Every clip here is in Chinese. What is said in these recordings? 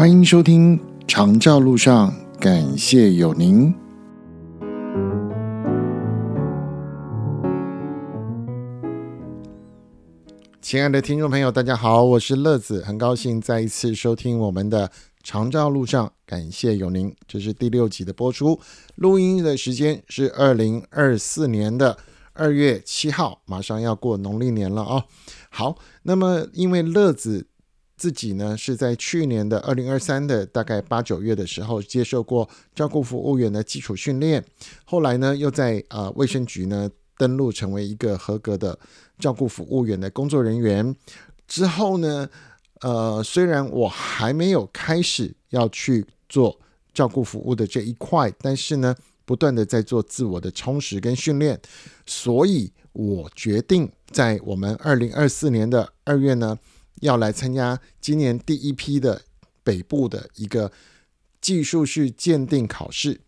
欢迎收听《长照路上》，感谢有您。亲爱的听众朋友，大家好，我是乐子，很高兴再一次收听我们的《长照路上》，感谢有您。这是第六集的播出，录音的时间是二零二四年的二月七号，马上要过农历年了哦。好，那么因为乐子。自己呢是在去年的二零二三的大概八九月的时候接受过照顾服务员的基础训练，后来呢又在呃卫生局呢登录成为一个合格的照顾服务员的工作人员。之后呢，呃虽然我还没有开始要去做照顾服务的这一块，但是呢不断的在做自我的充实跟训练，所以我决定在我们二零二四年的二月呢。要来参加今年第一批的北部的一个技术式鉴定考试。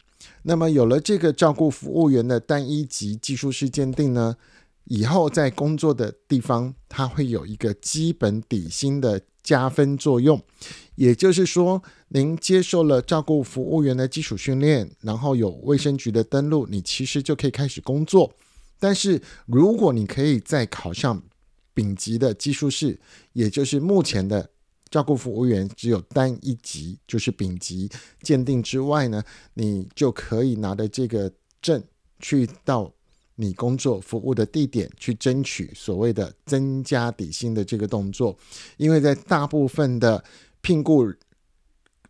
那么有了这个照顾服务员的单一级技术式鉴定呢，以后在工作的地方，它会有一个基本底薪的加分作用。也就是说，您接受了照顾服务员的基础训练，然后有卫生局的登录，你其实就可以开始工作。但是如果你可以再考上，丙级的技术士，也就是目前的照顾服务员只有单一级，就是丙级鉴定之外呢，你就可以拿着这个证去到你工作服务的地点去争取所谓的增加底薪的这个动作，因为在大部分的聘雇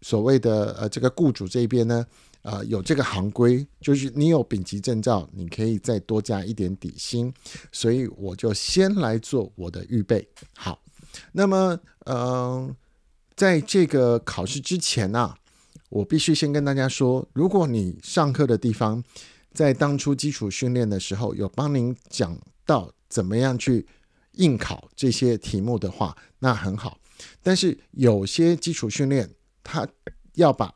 所谓的呃这个雇主这边呢。呃，有这个行规，就是你有丙级证照，你可以再多加一点底薪，所以我就先来做我的预备。好，那么，嗯，在这个考试之前呢，我必须先跟大家说，如果你上课的地方在当初基础训练的时候有帮您讲到怎么样去应考这些题目的话，那很好。但是有些基础训练，他要把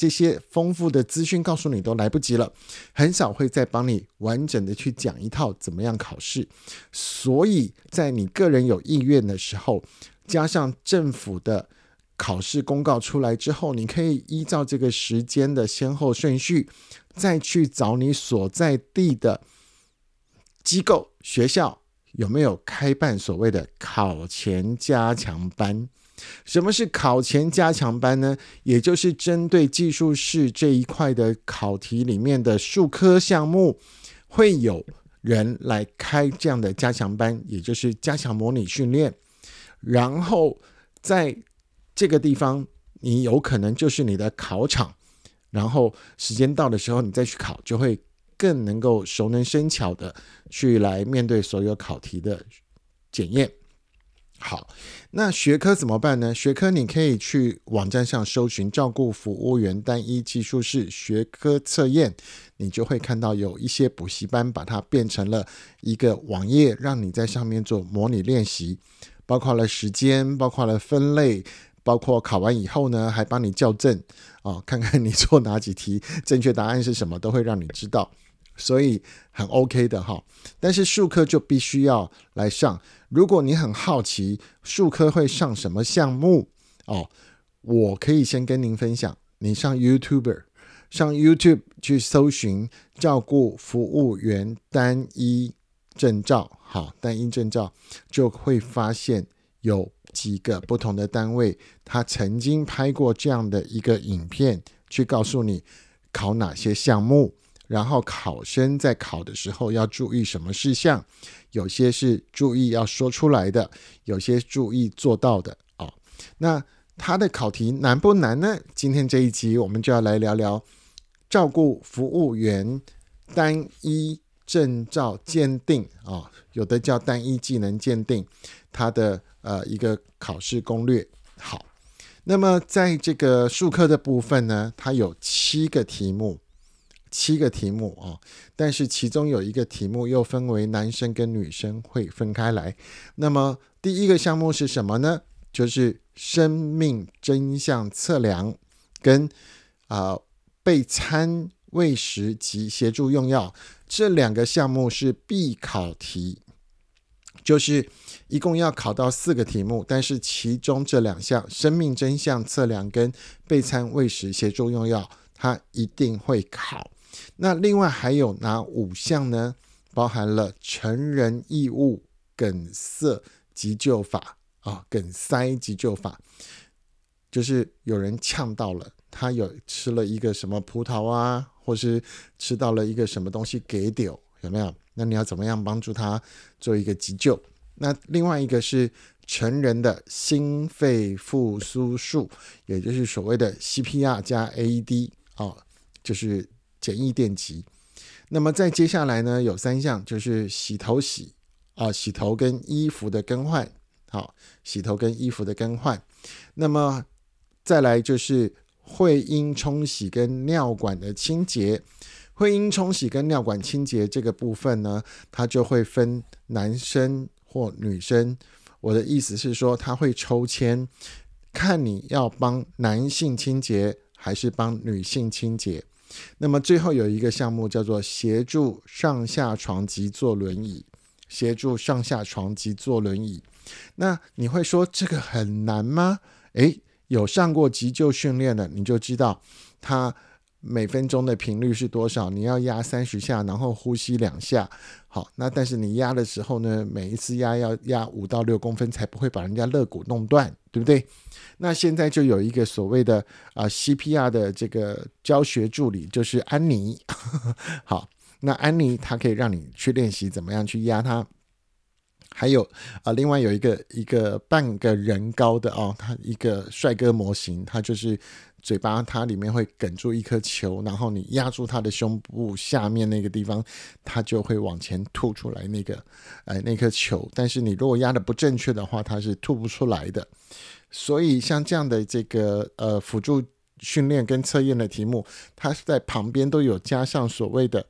这些丰富的资讯告诉你都来不及了，很少会再帮你完整的去讲一套怎么样考试。所以在你个人有意愿的时候，加上政府的考试公告出来之后，你可以依照这个时间的先后顺序，再去找你所在地的机构学校有没有开办所谓的考前加强班。什么是考前加强班呢？也就是针对技术室这一块的考题里面的数科项目，会有人来开这样的加强班，也就是加强模拟训练。然后在这个地方，你有可能就是你的考场。然后时间到的时候，你再去考，就会更能够熟能生巧的去来面对所有考题的检验。好，那学科怎么办呢？学科你可以去网站上搜寻“照顾服务员单一技术室学科测验”，你就会看到有一些补习班把它变成了一个网页，让你在上面做模拟练习，包括了时间，包括了分类，包括考完以后呢，还帮你校正啊，看看你做哪几题，正确答案是什么，都会让你知道。所以很 OK 的哈，但是数科就必须要来上。如果你很好奇数科会上什么项目哦，我可以先跟您分享。你上 YouTube，上 YouTube 去搜寻照顾服务员单一证照，好，单一证照就会发现有几个不同的单位，他曾经拍过这样的一个影片，去告诉你考哪些项目。然后考生在考的时候要注意什么事项？有些是注意要说出来的，有些注意做到的哦。那它的考题难不难呢？今天这一集我们就要来聊聊照顾服务员单一证照鉴定啊，有的叫单一技能鉴定，它的呃一个考试攻略。好，那么在这个数科的部分呢，它有七个题目。七个题目啊，但是其中有一个题目又分为男生跟女生会分开来。那么第一个项目是什么呢？就是生命真相测量跟啊备餐喂食及协助用药这两个项目是必考题，就是一共要考到四个题目，但是其中这两项生命真相测量跟备餐喂食协助用药，它一定会考。那另外还有哪五项呢？包含了成人异物梗塞急救法啊，梗塞急救法，就是有人呛到了，他有吃了一个什么葡萄啊，或是吃到了一个什么东西给丢，有没有？那你要怎么样帮助他做一个急救？那另外一个是成人的心肺复苏术，也就是所谓的 CPR 加 AED 啊，就是简易电极。那么再接下来呢，有三项，就是洗头洗啊，洗头跟衣服的更换，好，洗头跟衣服的更换。那么再来就是会阴冲洗跟尿管的清洁，会阴冲洗跟尿管清洁这个部分呢，它就会分男生或女生。我的意思是说，他会抽签，看你要帮男性清洁还是帮女性清洁。那么最后有一个项目叫做协助上下床及坐轮椅，协助上下床及坐轮椅。那你会说这个很难吗？诶，有上过急救训练的，你就知道他每分钟的频率是多少。你要压三十下，然后呼吸两下。好，那但是你压的时候呢，每一次压要压五到六公分，才不会把人家肋骨弄断，对不对？那现在就有一个所谓的啊 CPR 的这个教学助理，就是安妮。好，那安妮她可以让你去练习怎么样去压它。还有啊，另外有一个一个半个人高的哦，他一个帅哥模型，他就是嘴巴它里面会哽住一颗球，然后你压住他的胸部下面那个地方，他就会往前吐出来那个哎那颗球。但是你如果压的不正确的话，它是吐不出来的。所以像这样的这个呃辅助训练跟测验的题目，它是在旁边都有加上所谓的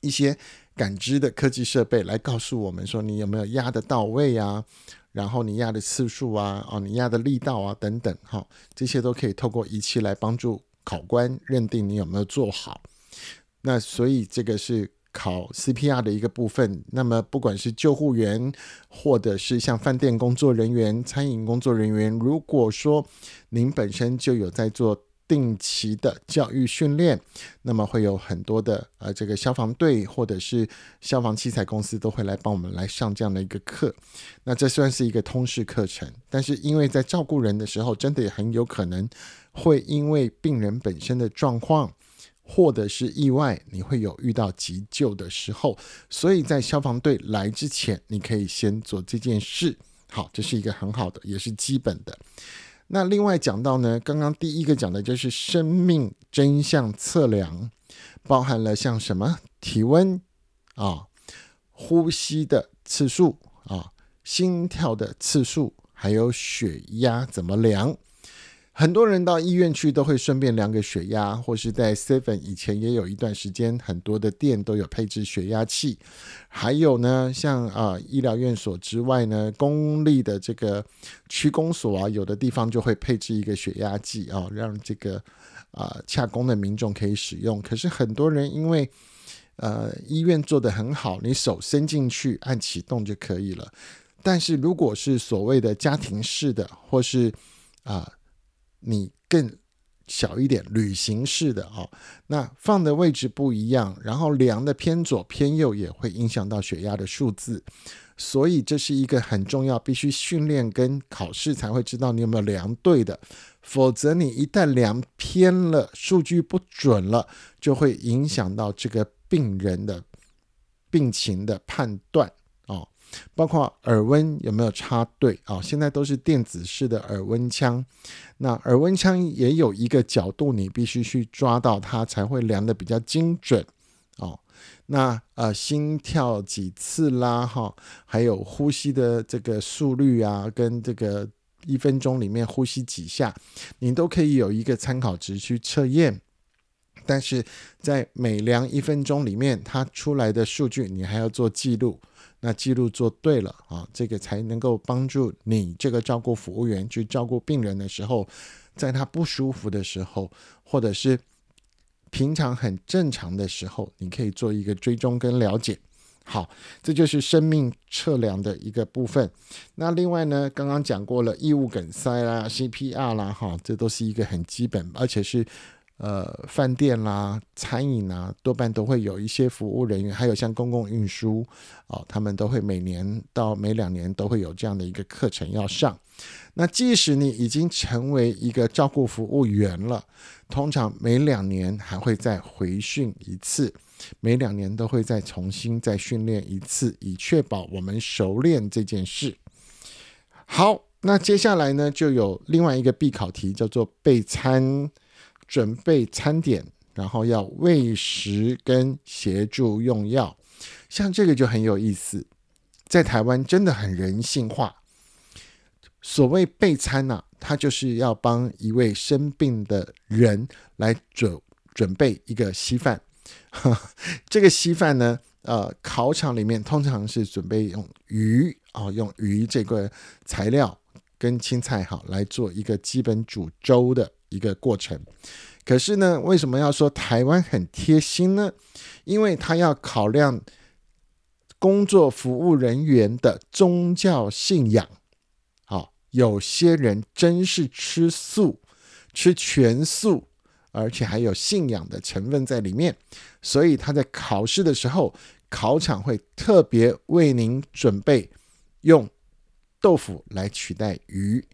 一些感知的科技设备来告诉我们说你有没有压的到位啊，然后你压的次数啊，哦你压的力道啊等等，哈，这些都可以透过仪器来帮助考官认定你有没有做好。那所以这个是。考 CPR 的一个部分，那么不管是救护员，或者是像饭店工作人员、餐饮工作人员，如果说您本身就有在做定期的教育训练，那么会有很多的呃这个消防队或者是消防器材公司都会来帮我们来上这样的一个课。那这算是一个通识课程，但是因为在照顾人的时候，真的也很有可能会因为病人本身的状况。或者是意外，你会有遇到急救的时候，所以在消防队来之前，你可以先做这件事。好，这是一个很好的，也是基本的。那另外讲到呢，刚刚第一个讲的就是生命真相测量，包含了像什么体温啊、呼吸的次数啊、心跳的次数，还有血压怎么量。很多人到医院去都会顺便量个血压，或是在 Seven 以前也有一段时间，很多的店都有配置血压器。还有呢，像啊医疗院所之外呢，公立的这个区公所啊，有的地方就会配置一个血压计啊，让这个啊洽公的民众可以使用。可是很多人因为呃医院做的很好，你手伸进去按启动就可以了。但是如果是所谓的家庭式的，或是啊你更小一点，旅行式的哦，那放的位置不一样，然后量的偏左偏右也会影响到血压的数字，所以这是一个很重要，必须训练跟考试才会知道你有没有量对的，否则你一旦量偏了，数据不准了，就会影响到这个病人的病情的判断。包括耳温有没有插对啊？现在都是电子式的耳温枪，那耳温枪也有一个角度，你必须去抓到它才会量的比较精准哦。那呃，心跳几次啦？哈，还有呼吸的这个速率啊，跟这个一分钟里面呼吸几下，你都可以有一个参考值去测验。但是在每量一分钟里面，它出来的数据你还要做记录。那记录做对了啊，这个才能够帮助你这个照顾服务员去照顾病人的时候，在他不舒服的时候，或者是平常很正常的时候，你可以做一个追踪跟了解好，这就是生命测量的一个部分。那另外呢，刚刚讲过了，异物梗塞啦、CPR 啦，哈，这都是一个很基本，而且是呃饭店啦、餐饮啊，多半都会有一些服务人员，还有像公共运输哦，他们都会每年到每两年都会有这样的一个课程要上。那即使你已经成为一个照顾服务员了，通常每两年还会再回训一次。每两年都会再重新再训练一次，以确保我们熟练这件事。好，那接下来呢，就有另外一个必考题，叫做备餐，准备餐点，然后要喂食跟协助用药。像这个就很有意思，在台湾真的很人性化。所谓备餐呐，它就是要帮一位生病的人来准准备一个稀饭。这个稀饭呢，呃，考场里面通常是准备用鱼啊，用鱼这个材料跟青菜哈来做一个基本煮粥的一个过程。可是呢，为什么要说台湾很贴心呢？因为他要考量工作服务人员的宗教信仰。好，有些人真是吃素，吃全素。而且还有信仰的成分在里面，所以他在考试的时候，考场会特别为您准备用豆腐来取代鱼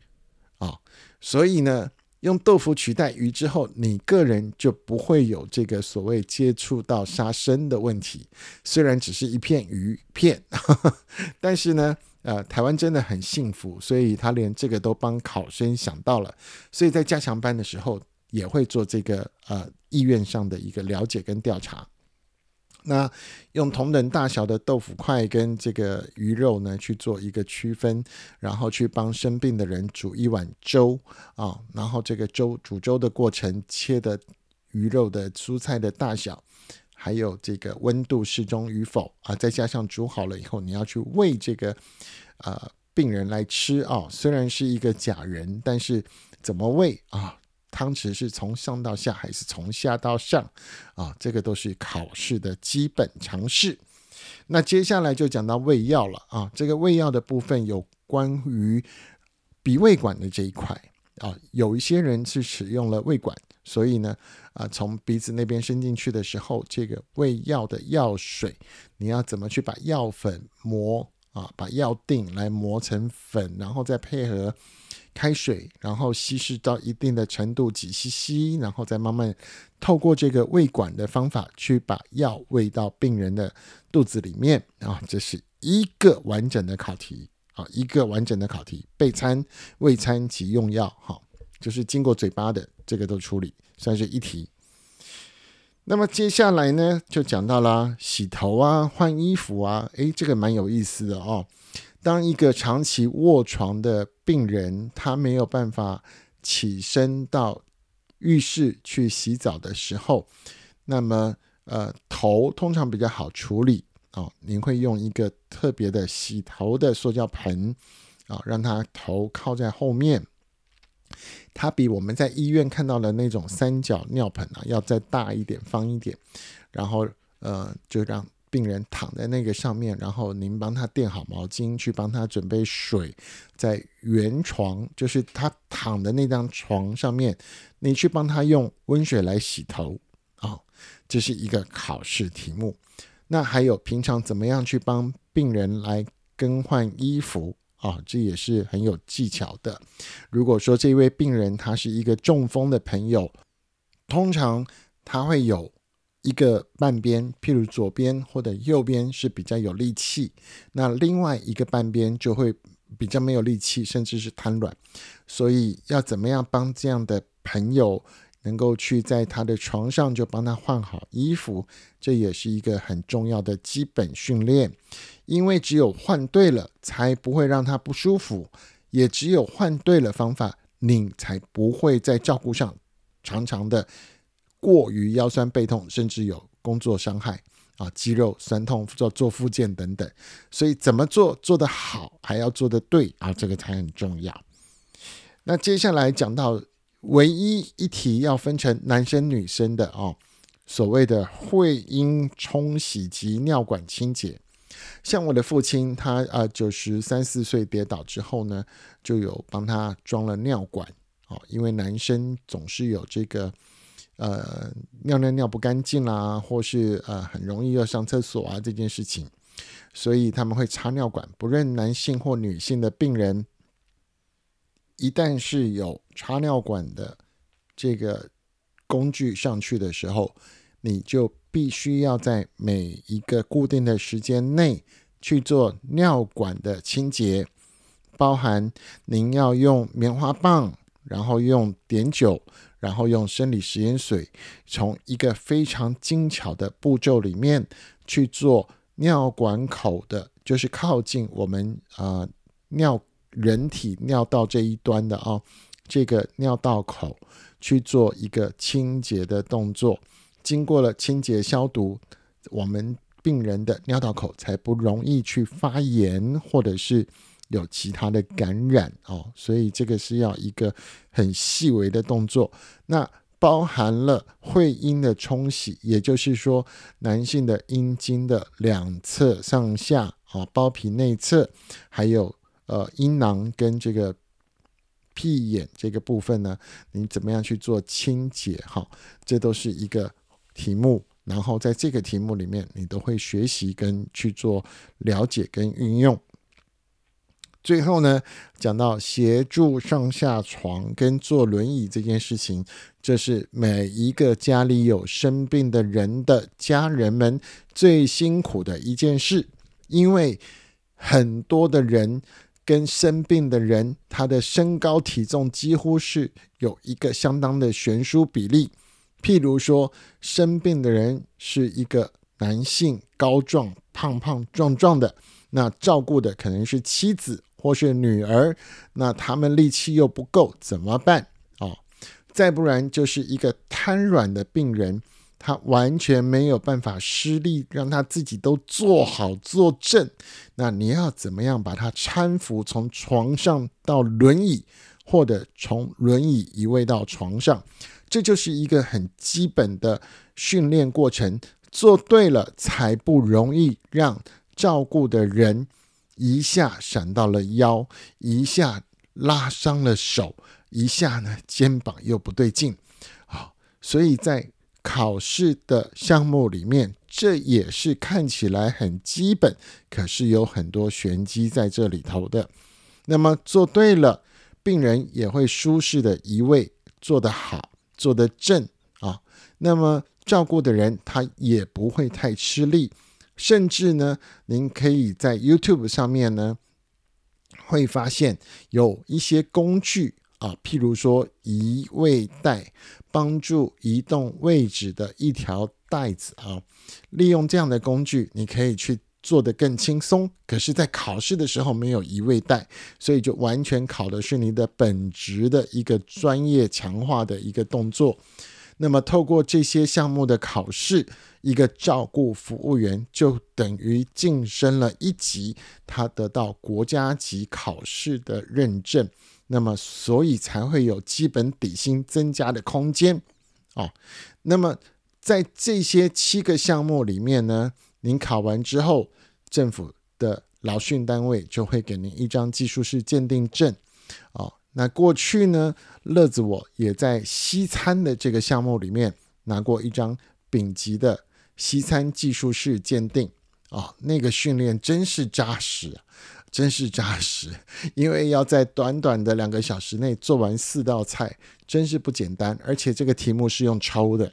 啊。所以呢，用豆腐取代鱼之后，你个人就不会有这个所谓接触到杀生的问题。虽然只是一片鱼片，但是呢，呃，台湾真的很幸福，所以他连这个都帮考生想到了。所以在加强班的时候。也会做这个呃意愿上的一个了解跟调查。那用同等大小的豆腐块跟这个鱼肉呢去做一个区分，然后去帮生病的人煮一碗粥啊，然后这个粥煮粥的过程，切的鱼肉的蔬菜的大小，还有这个温度适中与否啊，再加上煮好了以后，你要去喂这个呃病人来吃啊，虽然是一个假人，但是怎么喂啊？汤匙是从上到下还是从下到上啊？这个都是考试的基本常识。那接下来就讲到胃药了啊。这个胃药的部分有关于鼻胃管的这一块啊。有一些人是使用了胃管，所以呢啊，从鼻子那边伸进去的时候，这个胃药的药水，你要怎么去把药粉磨啊？把药锭来磨成粉，然后再配合。开水，然后稀释到一定的程度，几 cc，然后再慢慢透过这个胃管的方法去把药喂到病人的肚子里面啊，这是一个完整的考题啊，一个完整的考题，备餐、喂餐及用药，哈，就是经过嘴巴的这个都处理，算是一题。那么接下来呢，就讲到了洗头啊、换衣服啊，诶，这个蛮有意思的哦。当一个长期卧床的病人，他没有办法起身到浴室去洗澡的时候，那么呃头通常比较好处理啊。您会用一个特别的洗头的塑胶盆啊，让他头靠在后面，它比我们在医院看到的那种三角尿盆啊要再大一点、方一点，然后呃就让。病人躺在那个上面，然后您帮他垫好毛巾，去帮他准备水，在圆床，就是他躺的那张床上面，你去帮他用温水来洗头啊，这是一个考试题目。那还有平常怎么样去帮病人来更换衣服啊？这也是很有技巧的。如果说这位病人他是一个中风的朋友，通常他会有。一个半边，譬如左边或者右边是比较有力气，那另外一个半边就会比较没有力气，甚至是瘫软。所以要怎么样帮这样的朋友能够去在他的床上就帮他换好衣服，这也是一个很重要的基本训练。因为只有换对了，才不会让他不舒服；也只有换对了方法，你才不会在照顾上常常的。过于腰酸背痛，甚至有工作伤害啊，肌肉酸痛做做复健等等，所以怎么做做得好，还要做得对啊，这个才很重要。那接下来讲到唯一一题要分成男生女生的哦，所谓的会阴冲洗及尿管清洁像我的父亲，他啊九十三四岁跌倒之后呢，就有帮他装了尿管哦，因为男生总是有这个呃尿尿尿不干净啦，或是呃很容易要上厕所啊这件事情，所以他们会插尿管，不论男性或女性的病人，一旦是有插尿管的这个工具上去的时候，你就。必须要在每一个固定的时间内去做尿管的清洁，包含您要用棉花棒，然后用碘酒，然后用生理食盐水，从一个非常精巧的步骤里面去做尿管口的，就是靠近我们啊尿人体尿道这一端的啊这个尿道口去做一个清洁的动作。经过了清洁消毒，我们病人的尿道口才不容易去发炎，或者是有其他的感染哦。所以这个是要一个很细微的动作。那包含了会阴的冲洗，也就是说，男性的阴茎的两侧上下啊，包皮内侧，还有呃阴囊跟这个屁眼这个部分呢，你怎么样去做清洁？哈，这都是一个。题目，然后在这个题目里面，你都会学习跟去做了解跟运用。最后呢，讲到协助上下床跟坐轮椅这件事情，这是每一个家里有生病的人的家人们最辛苦的一件事，因为很多的人跟生病的人，他的身高体重几乎是有一个相当的悬殊比例。譬如说，生病的人是一个男性，高壮、胖胖、壮壮的，那照顾的可能是妻子或是女儿，那他们力气又不够，怎么办？哦，再不然就是一个瘫软的病人，他完全没有办法施力，让他自己都坐好坐正，那你要怎么样把他搀扶从床上到轮椅，或者从轮椅移位到床上？这就是一个很基本的训练过程，做对了才不容易让照顾的人一下闪到了腰，一下拉伤了手，一下呢肩膀又不对劲。好，所以在考试的项目里面，这也是看起来很基本，可是有很多玄机在这里头的。那么做对了，病人也会舒适的移位，做得好。做的正啊，那么照顾的人他也不会太吃力，甚至呢，您可以在 YouTube 上面呢，会发现有一些工具啊，譬如说移位带，帮助移动位置的一条带子啊，利用这样的工具，你可以去。做得更轻松，可是，在考试的时候没有移位带，所以就完全考的是你的本职的一个专业强化的一个动作。那么，透过这些项目的考试，一个照顾服务员就等于晋升了一级，他得到国家级考试的认证，那么，所以才会有基本底薪增加的空间。哦，那么在这些七个项目里面呢？您考完之后，政府的劳训单位就会给您一张技术士鉴定证。哦，那过去呢，乐子我也在西餐的这个项目里面拿过一张丙级的西餐技术士鉴定。哦，那个训练真是扎实，真是扎实，因为要在短短的两个小时内做完四道菜，真是不简单。而且这个题目是用抽的。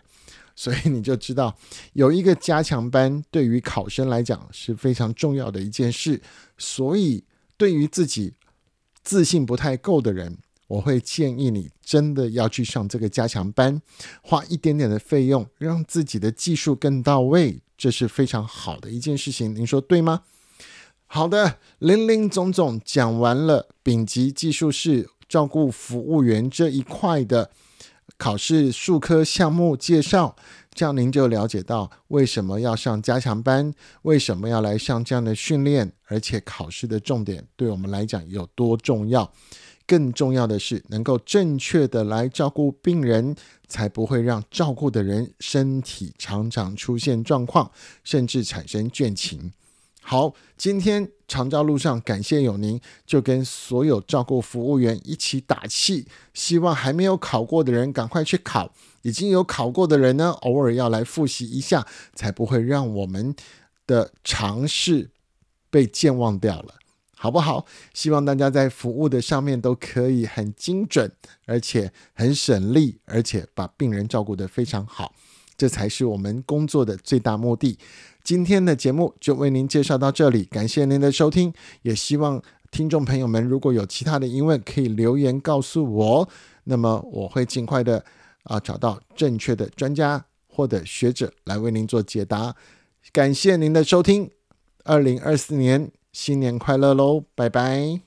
所以你就知道，有一个加强班对于考生来讲是非常重要的一件事。所以，对于自己自信不太够的人，我会建议你真的要去上这个加强班，花一点点的费用，让自己的技术更到位，这是非常好的一件事情。您说对吗？好的，零零总总讲完了丙级技术是照顾服务员这一块的。考试数科项目介绍，这样您就了解到为什么要上加强班，为什么要来上这样的训练，而且考试的重点对我们来讲有多重要。更重要的是，能够正确的来照顾病人，才不会让照顾的人身体常常出现状况，甚至产生倦情。好，今天长照路上感谢有您，就跟所有照顾服务员一起打气，希望还没有考过的人赶快去考，已经有考过的人呢，偶尔要来复习一下，才不会让我们的尝试被健忘掉了。好不好？希望大家在服务的上面都可以很精准，而且很省力，而且把病人照顾得非常好，这才是我们工作的最大目的。今天的节目就为您介绍到这里，感谢您的收听，也希望听众朋友们如果有其他的疑问，可以留言告诉我，那么我会尽快的啊找到正确的专家或者学者来为您做解答。感谢您的收听，二零二四年。新年快乐喽，拜拜。